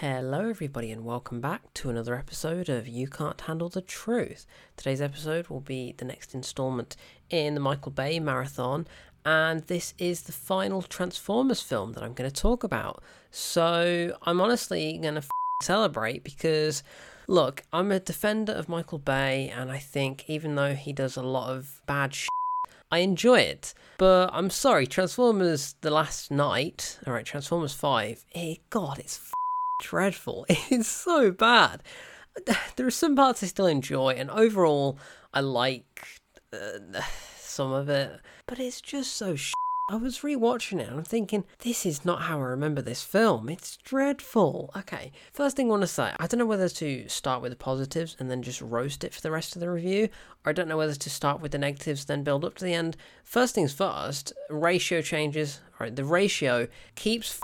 Hello, everybody, and welcome back to another episode of You Can't Handle the Truth. Today's episode will be the next installment in the Michael Bay marathon, and this is the final Transformers film that I'm going to talk about. So, I'm honestly going to f- celebrate because, look, I'm a defender of Michael Bay, and I think even though he does a lot of bad shit, I enjoy it. But I'm sorry, Transformers The Last Knight, alright, Transformers 5, eh, God, it's dreadful. It's so bad. There are some parts I still enjoy, and overall, I like uh, some of it, but it's just so sh- I was rewatching it and I'm thinking, this is not how I remember this film. It's dreadful. Okay, first thing I want to say, I don't know whether to start with the positives and then just roast it for the rest of the review, or I don't know whether to start with the negatives, then build up to the end. First things first, ratio changes. All right, the ratio keeps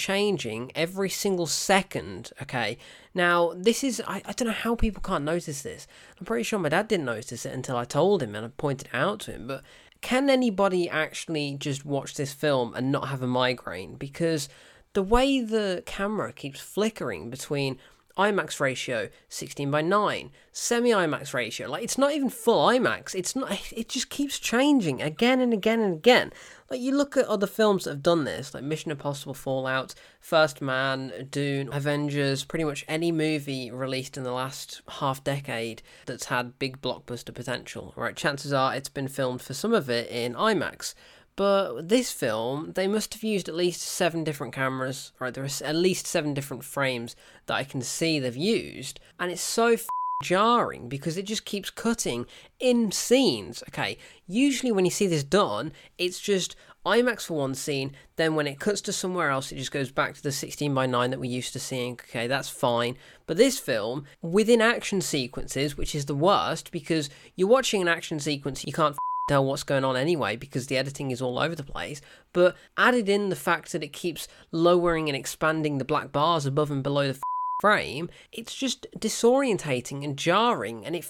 changing every single second. Okay, now this is I, I don't know how people can't notice this. I'm pretty sure my dad didn't notice it until I told him and I pointed it out to him. But can anybody actually just watch this film and not have a migraine? Because the way the camera keeps flickering between IMAX ratio 16 by 9, semi IMAX ratio. Like it's not even full IMAX. It's not it just keeps changing again and again and again. Like you look at other films that have done this, like Mission Impossible Fallout, First Man, Dune, Avengers, pretty much any movie released in the last half decade that's had big blockbuster potential, right? Chances are it's been filmed for some of it in IMAX. But this film, they must have used at least seven different cameras, right? There are at least seven different frames that I can see they've used, and it's so f- jarring because it just keeps cutting in scenes. Okay, usually when you see this done, it's just IMAX for one scene, then when it cuts to somewhere else, it just goes back to the 16 by 9 that we're used to seeing. Okay, that's fine. But this film, within action sequences, which is the worst because you're watching an action sequence, you can't tell what's going on anyway because the editing is all over the place. But added in the fact that it keeps lowering and expanding the black bars above and below the frame, it's just disorientating and jarring and it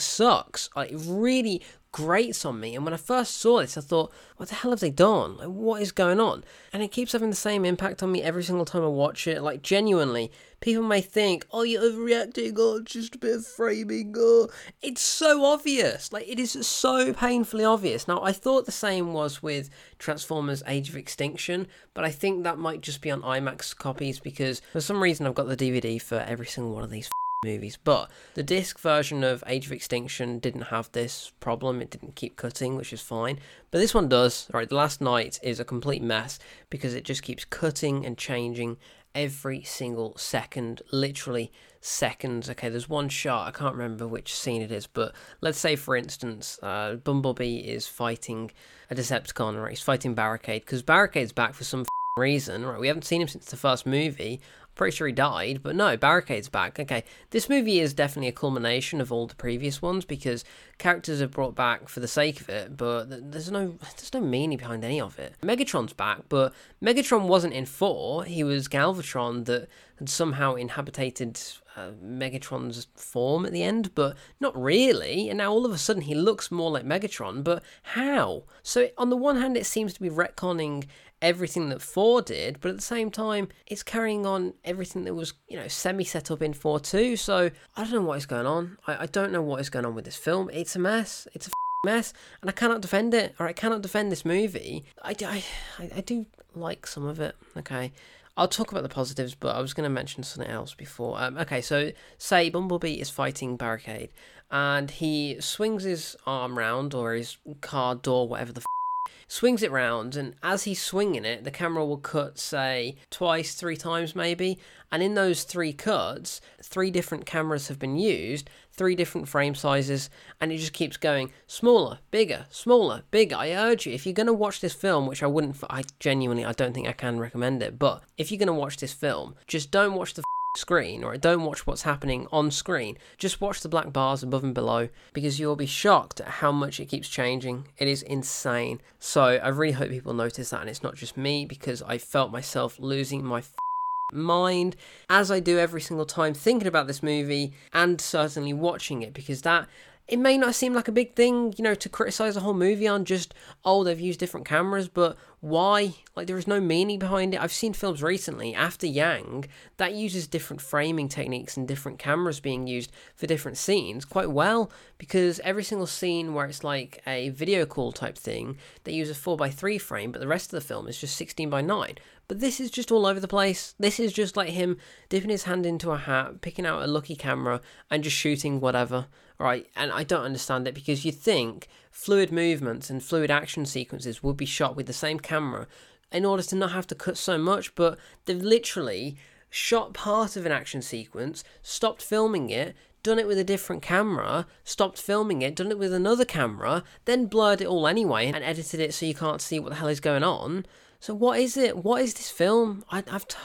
sucks. Like, it really grates on me. And when I first saw this, I thought, what the hell have they done? Like, what is going on? And it keeps having the same impact on me every single time I watch it. Like, genuinely, people may think, oh, you're overreacting, oh, it's just a bit of framing, oh. It's so obvious. Like, it is so painfully obvious. Now, I thought the same was with Transformers Age of Extinction, but I think that might just be on IMAX copies because for some reason I've got the DVD for every single one of these movies. But the disc version of Age of Extinction didn't have this problem. It didn't keep cutting, which is fine. But this one does. All right, The Last Knight is a complete mess because it just keeps cutting and changing every single second, literally seconds. Okay, there's one shot, I can't remember which scene it is, but let's say, for instance, uh, Bumblebee is fighting a Decepticon, right? He's fighting Barricade because Barricade's back for some reason, right? We haven't seen him since the first movie. Pretty sure he died, but no, Barricade's back. Okay, this movie is definitely a culmination of all the previous ones because characters are brought back for the sake of it, but there's no there's no meaning behind any of it. Megatron's back, but Megatron wasn't in four. He was Galvatron that had somehow inhabited uh, Megatron's form at the end, but not really. And now all of a sudden he looks more like Megatron, but how? So on the one hand, it seems to be retconning everything that 4 did, but at the same time, it's carrying on everything that was, you know, semi set up in 4 too. So I don't know what is going on. I, I don't know what is going on with this film. It's a mess. It's a mess, and I cannot defend it, or I cannot defend this movie. I, I, I do like some of it, okay? I'll talk about the positives, but I was going to mention something else before. Um, okay, so say Bumblebee is fighting Barricade, and he swings his arm round, or his car door, whatever the f- swings it round, and as he's swinging it, the camera will cut, say, twice, three times maybe. And in those three cuts, three different cameras have been used, three different frame sizes, and it just keeps going smaller, bigger, smaller, bigger. I urge you, if you're going to watch this film, which I wouldn't, I genuinely, I don't think I can recommend it, but if you're going to watch this film, just don't watch the screen or don't watch what's happening on screen. Just watch the black bars above and below because you'll be shocked at how much it keeps changing. It is insane. So I really hope people notice that and it's not just me because I felt myself losing my mind as I do every single time thinking about this movie and certainly watching it because that it may not seem like a big thing, you know, to criticize a whole movie on just, oh, they've used different cameras, but why? Like, there is no meaning behind it. I've seen films recently, after Yang, that uses different framing techniques and different cameras being used for different scenes quite well, because every single scene where it's like a video call type thing, they use a 4x3 frame, but the rest of the film is just 16 by 9 but this is just all over the place. This is just like him dipping his hand into a hat, picking out a lucky camera, and just shooting whatever. Right? And I don't understand it because you think fluid movements and fluid action sequences would be shot with the same camera in order to not have to cut so much, but they've literally shot part of an action sequence, stopped filming it, done it with a different camera, stopped filming it, done it with another camera, then blurred it all anyway and edited it so you can't see what the hell is going on. So what is it? What is this film? I, have t-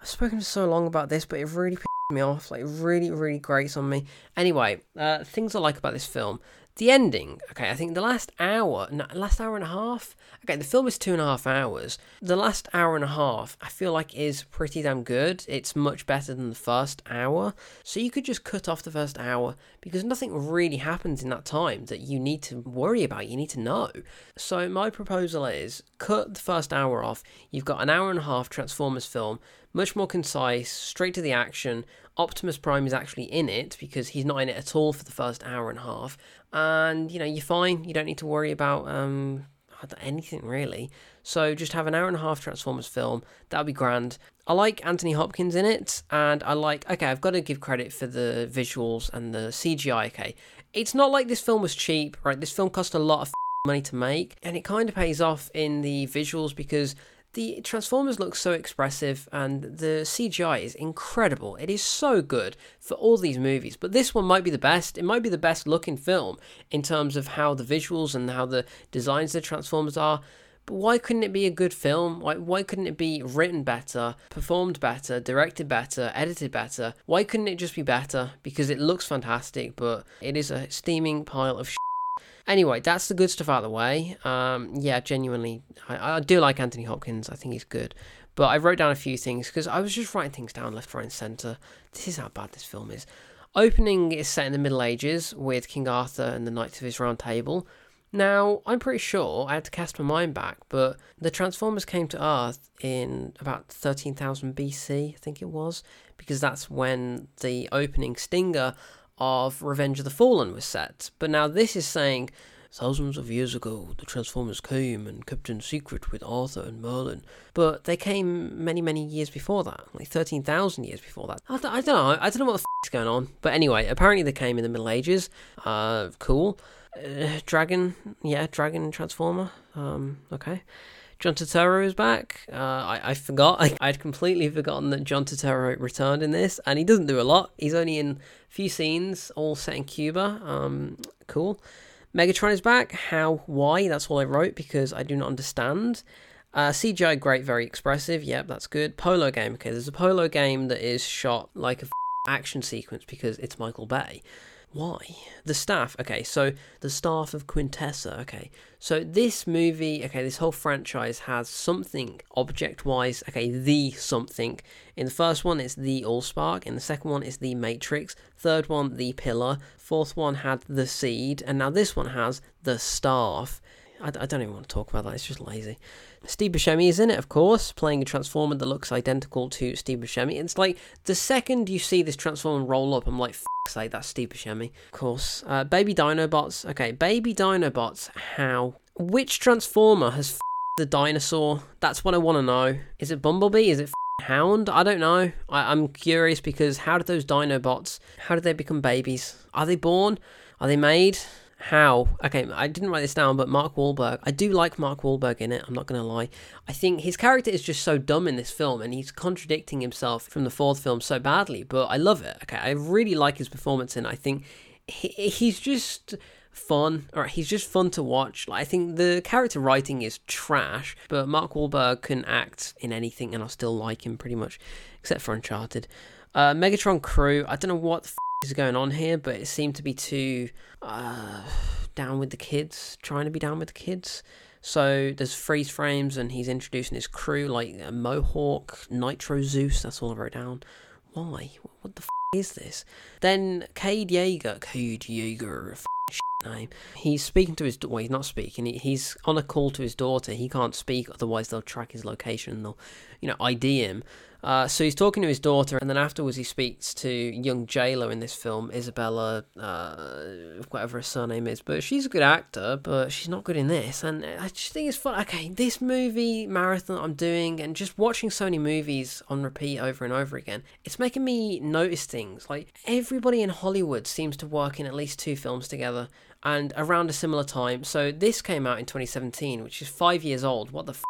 I've spoken for so long about this, but it really me off. Like, really, really grates on me. Anyway, uh, things I like about this film. The ending, okay, I think the last hour, no, last hour and a half, okay, the film is two and a half hours. The last hour and a half, I feel like is pretty damn good. It's much better than the first hour. So you could just cut off the first hour because nothing really happens in that time that you need to worry about, you need to know. So my proposal is cut the first hour off. You've got an hour and a half Transformers film, much more concise, straight to the action. Optimus Prime is actually in it because he's not in it at all for the first hour and a half and you know you're fine. You don't need to worry about um, anything really. So just have an hour and a half Transformers film. That would be grand. I like Anthony Hopkins in it, and I like. Okay, I've got to give credit for the visuals and the CGI. Okay, it's not like this film was cheap, right? This film cost a lot of money to make, and it kind of pays off in the visuals because the Transformers look so expressive and the CGI is incredible. It is so good for all these movies, but this one might be the best. It might be the best looking film in terms of how the visuals and how the designs of the Transformers are. But why couldn't it be a good film? Why, why couldn't it be written better, performed better, directed better, edited better? Why couldn't it just be better? Because it looks fantastic, but it is a steaming pile of Anyway, that's the good stuff out of the way. Um, yeah, genuinely, I, I do like Anthony Hopkins. I think he's good. But I wrote down a few things because I was just writing things down left, right, and centre. This is how bad this film is. Opening is set in the Middle Ages with King Arthur and the Knights of his Round Table. Now, I'm pretty sure I had to cast my mind back, but the Transformers came to Earth in about 13,000 BC, I think it was, because that's when the opening stinger of Revenge of the Fallen was set. But now this is saying thousands of years ago the Transformers came and kept in secret with Arthur and Merlin. But they came many, many years before that, like 13,000 years before that. I, don't know, I don't know what the f is going on. But anyway, apparently they came in the Middle Ages. Uh, cool. Uh, dragon, yeah, Dragon Transformer. Um, okay. John Turturro is back. Uh, I, I forgot. I, I'd completely forgotten that John Turturro returned in this, and he doesn't do a lot. He's only in a few scenes, all set in Cuba. Um, cool. Megatron is back. How? Why? That's all I wrote because I do not understand. Uh, CGI great, very expressive. Yep, that's good. Polo game. Okay, there's a polo game that is shot like a f- action sequence because it's Michael Bay. Why? The staff. Okay, so the staff of Quintessa. Okay, so this movie, okay, this whole franchise has something object wise. Okay, the something. In the first one, it's the Allspark. In the second one, it's the Matrix. Third one, the Pillar. Fourth one had the Seed. And now this one has the staff. I, I don't even want to talk about that, it's just lazy. Steve Buscemi is in it, of course, playing a Transformer that looks identical to Steve Buscemi. It's like the second you see this Transformer roll up, I'm like, say that's Steve Buscemi. Of course. Uh, baby Dinobots. Okay, Baby Dinobots. How? Which Transformer has the dinosaur? That's what I want to know. Is it Bumblebee? Is it Hound? I don't know. I- I'm curious because how did those Dinobots, how did they become babies? Are they born? Are they made? How okay i didn't write this down but mark Wahlberg i do like mark Wahlberg in it i'm not gonna lie. I think his character is just so dumb in this film and he's contradicting himself from the fourth film so badly but i love it okay? I really like his performance and i think he, he's just fun or he's just fun to watch. Like, i think the character writing is trash but mark Wahlberg can act in anything and i still like him pretty much except for uncharted. Uh, megatron crew i don't know what is going on here, but it seemed to be too uh, down with the kids, trying to be down with the kids. So there's freeze frames, and he's introducing his crew like a Mohawk, Nitro Zeus. That's all I wrote down. Why? What the f- is this? Then Cade Yeager, Cade Yeager, f- name. He's speaking to his. Well, he's not speaking. He, he's on a call to his daughter. He can't speak, otherwise they'll track his location and they'll, you know, ID him. Uh, so he's talking to his daughter, and then afterwards he speaks to young JLo in this film, Isabella, uh, whatever her surname is. But she's a good actor, but she's not good in this. And I just think it's fun. Okay, this movie marathon I'm doing, and just watching so many movies on repeat over and over again, it's making me notice things. Like everybody in Hollywood seems to work in at least two films together, and around a similar time. So this came out in 2017, which is five years old. What the. F-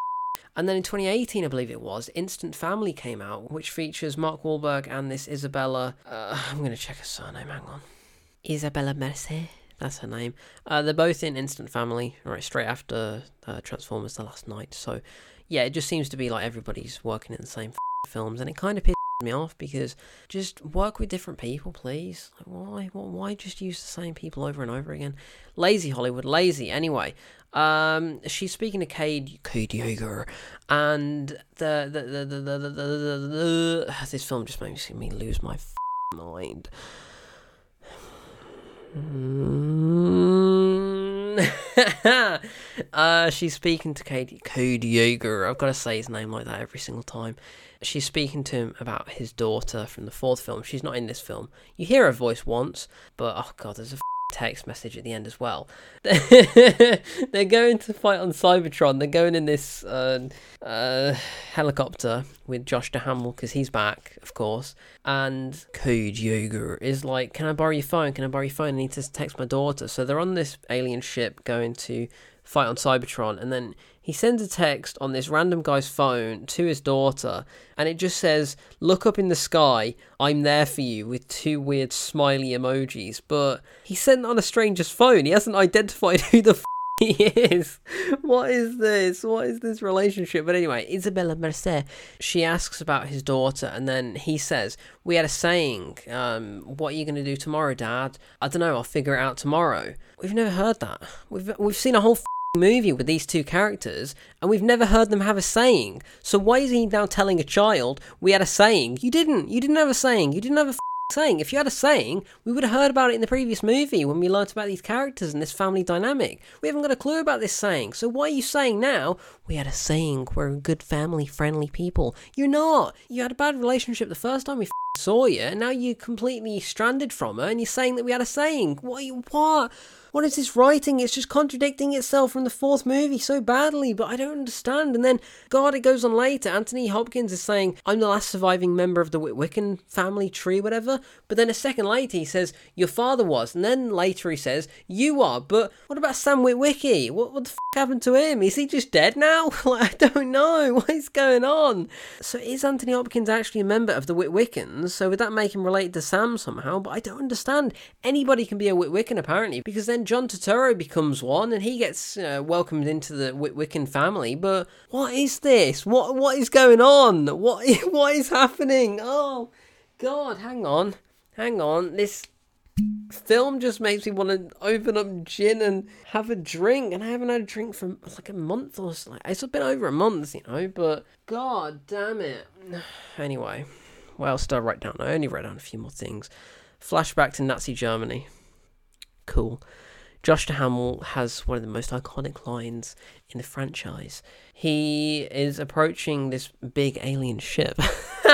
and then in 2018, I believe it was, Instant Family came out, which features Mark Wahlberg and this Isabella. Uh, I'm going to check her surname, hang on. Isabella Merced. That's her name. Uh, they're both in Instant Family, right, straight after uh, Transformers The Last Knight. So, yeah, it just seems to be like everybody's working in the same f- films, and it kind of pisses me off because just work with different people, please. Like, why? Why just use the same people over and over again? Lazy Hollywood, lazy. Anyway, um, she's speaking to Cade, Cade Yeager, and the the the the the, the, the, the, this film just makes me lose my f- mind. uh, she's speaking to Cade, Cade Yeager. I've got to say his name like that every single time. She's speaking to him about his daughter from the fourth film. She's not in this film. You hear her voice once, but oh god, there's a text message at the end as well. They're going to fight on Cybertron. They're going in this uh, uh, helicopter with Josh Duhamel because he's back, of course. And Cade Yeager is like, "Can I borrow your phone? Can I borrow your phone? I need to text my daughter." So they're on this alien ship going to fight on Cybertron, and then he sends a text on this random guy's phone to his daughter, and it just says, Look up in the sky, I'm there for you, with two weird smiley emojis. But he sent on a stranger's phone, he hasn't identified who the f- he is. What is this? What is this relationship? But anyway, Isabella Merced, she asks about his daughter, and then he says, We had a saying, um, What are you going to do tomorrow, Dad? I don't know, I'll figure it out tomorrow. We've never heard that. We've, we've seen a whole movie with these two characters and we've never heard them have a saying. So why is he now telling a child we had a saying? You didn't. You didn't have a saying. You didn't have a saying. If you had a saying, we would have heard about it in the previous movie when we learnt about these characters and this family dynamic. We haven't got a clue about this saying. So why are you saying now we had a saying? We're good family friendly people. You're not. You had a bad relationship the first time we saw you, and now you're completely stranded from her, and you're saying that we had a saying. What? What? What is this writing? It's just contradicting itself from the fourth movie so badly, but I don't understand. And then, God, it goes on later. Anthony Hopkins is saying, I'm the last surviving member of the Witwiccan family tree, whatever. But then a second later, he says, Your father was. And then later, he says, You are. But what about Sam Witwicky? What, what the f happened to him? Is he just dead now? like, I don't know. What is going on? So, is Anthony Hopkins actually a member of the Witwiccans? So, would that make him relate to Sam somehow? But I don't understand. Anybody can be a Witwiccan, apparently, because then John Turturro becomes one, and he gets uh, welcomed into the Witwiccan family. But what is this? What what is going on? What what is happening? Oh God! Hang on, hang on. This film just makes me want to open up gin and have a drink, and I haven't had a drink for like a month or so. It's been over a month, you know. But God damn it. Anyway, what else did I write down? I only wrote down a few more things. Flashback to Nazi Germany. Cool. Josh Duhamel has one of the most iconic lines in the franchise. He is approaching this big alien ship.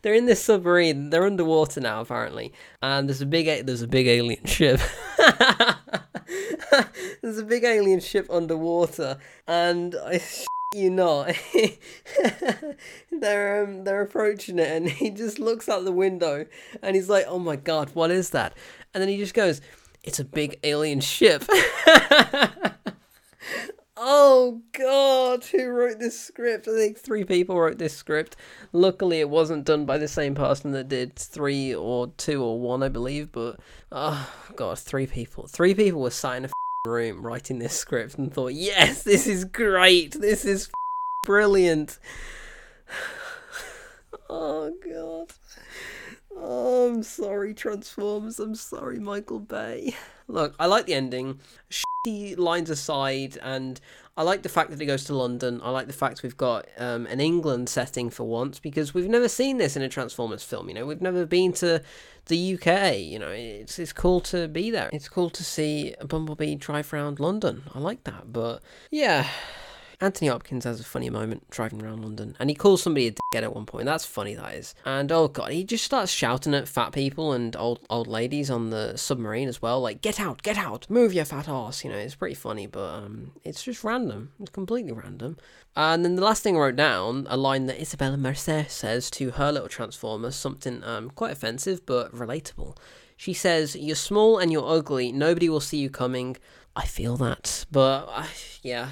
They're in this submarine. They're underwater now, apparently, and there's a big there's a big alien ship. there's a big alien ship underwater, and I you not. they're um, they're approaching it, and he just looks out the window, and he's like, "Oh my god, what is that?" And then he just goes, "It's a big alien ship." oh god, who wrote this script? I think three people wrote this script. Luckily, it wasn't done by the same person that did three or two or one, I believe. But oh god, three people. Three people were in a room writing this script and thought, yes, this is great. This is brilliant. oh, God. Oh, I'm sorry, Transformers. I'm sorry, Michael Bay. Look, I like the ending. Shitty lines aside, and I like the fact that it goes to London. I like the fact we've got um, an England setting for once because we've never seen this in a Transformers film. You know, we've never been to the UK. You know, it's it's cool to be there. It's cool to see a Bumblebee drive around London. I like that. But yeah, Anthony Hopkins has a funny moment driving around London, and he calls somebody a dickhead at one point. That's funny, that is. And oh god, he just starts shouting at fat people and old old ladies on the submarine as well, like "Get out, get out, move your fat ass." You know, it's pretty funny, but um, it's just random. It's completely random. And then the last thing I wrote down, a line that Isabella Merced says to her little Transformer, something um quite offensive but relatable. She says, "You're small and you're ugly. Nobody will see you coming." I feel that, but uh, yeah,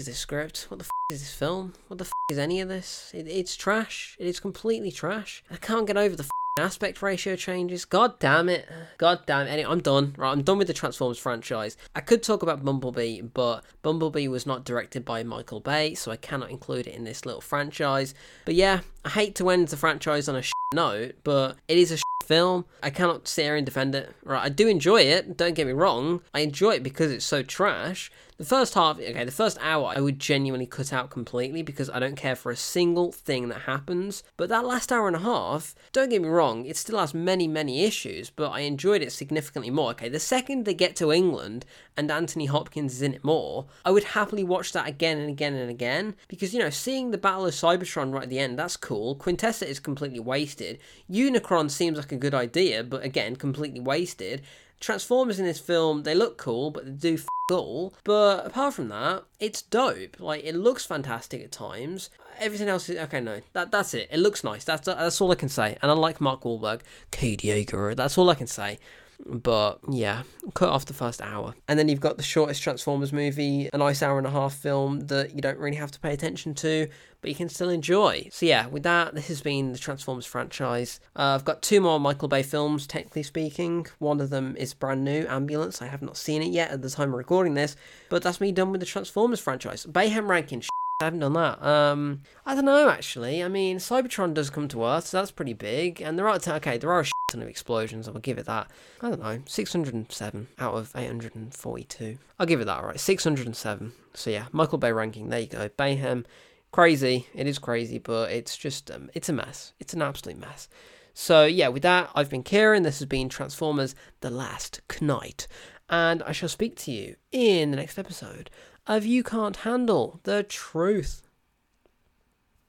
is this script? What the f is this film? What the f is any of this? It, it's trash. It is completely trash. I can't get over the f aspect ratio changes. God damn it. God damn it. Anyway, I'm done. Right, I'm done with the Transformers franchise. I could talk about Bumblebee, but Bumblebee was not directed by Michael Bay, so I cannot include it in this little franchise. But yeah, I hate to end the franchise on a note, but it is a film. I cannot sit here and defend it. Right, I do enjoy it. Don't get me wrong. I enjoy it because it's so trash. The first half, okay, the first hour, I would genuinely cut out completely because I don't care for a single thing that happens. But that last hour and a half, don't get me wrong, it still has many, many issues, but I enjoyed it significantly more. Okay, the second they get to England and Anthony Hopkins is in it more, I would happily watch that again and again and again because, you know, seeing the Battle of Cybertron right at the end, that's cool. Quintessa is completely wasted. Unicron seems like a good idea, but again, completely wasted. Transformers in this film, they look cool, but they do f- all. But apart from that, it's dope. Like it looks fantastic at times. Everything else is okay. No, that that's it. It looks nice. That's that's all I can say. And I like Mark Wahlberg, Cade Yeager. That's all I can say. But yeah, cut off the first hour. And then you've got the shortest Transformers movie, a nice hour and a half film that you don't really have to pay attention to, but you can still enjoy. So yeah, with that, this has been the Transformers franchise. Uh, I've got two more Michael Bay films, technically speaking. One of them is brand new, Ambulance. I have not seen it yet at the time of recording this, but that's me done with the Transformers franchise. Bayhem ranking. I haven't done that. Um, I don't know actually. I mean, Cybertron does come to Earth, so that's pretty big. And there are okay, there are a ton of explosions. I'll give it that. I don't know, 607 out of 842. I'll give it that. Right, 607. So yeah, Michael Bay ranking. There you go. Bayhem, crazy. It is crazy, but it's just um, it's a mess. It's an absolute mess. So yeah, with that, I've been Kieran. This has been Transformers: The Last Knight, and I shall speak to you in the next episode of You Can't Handle the Truth.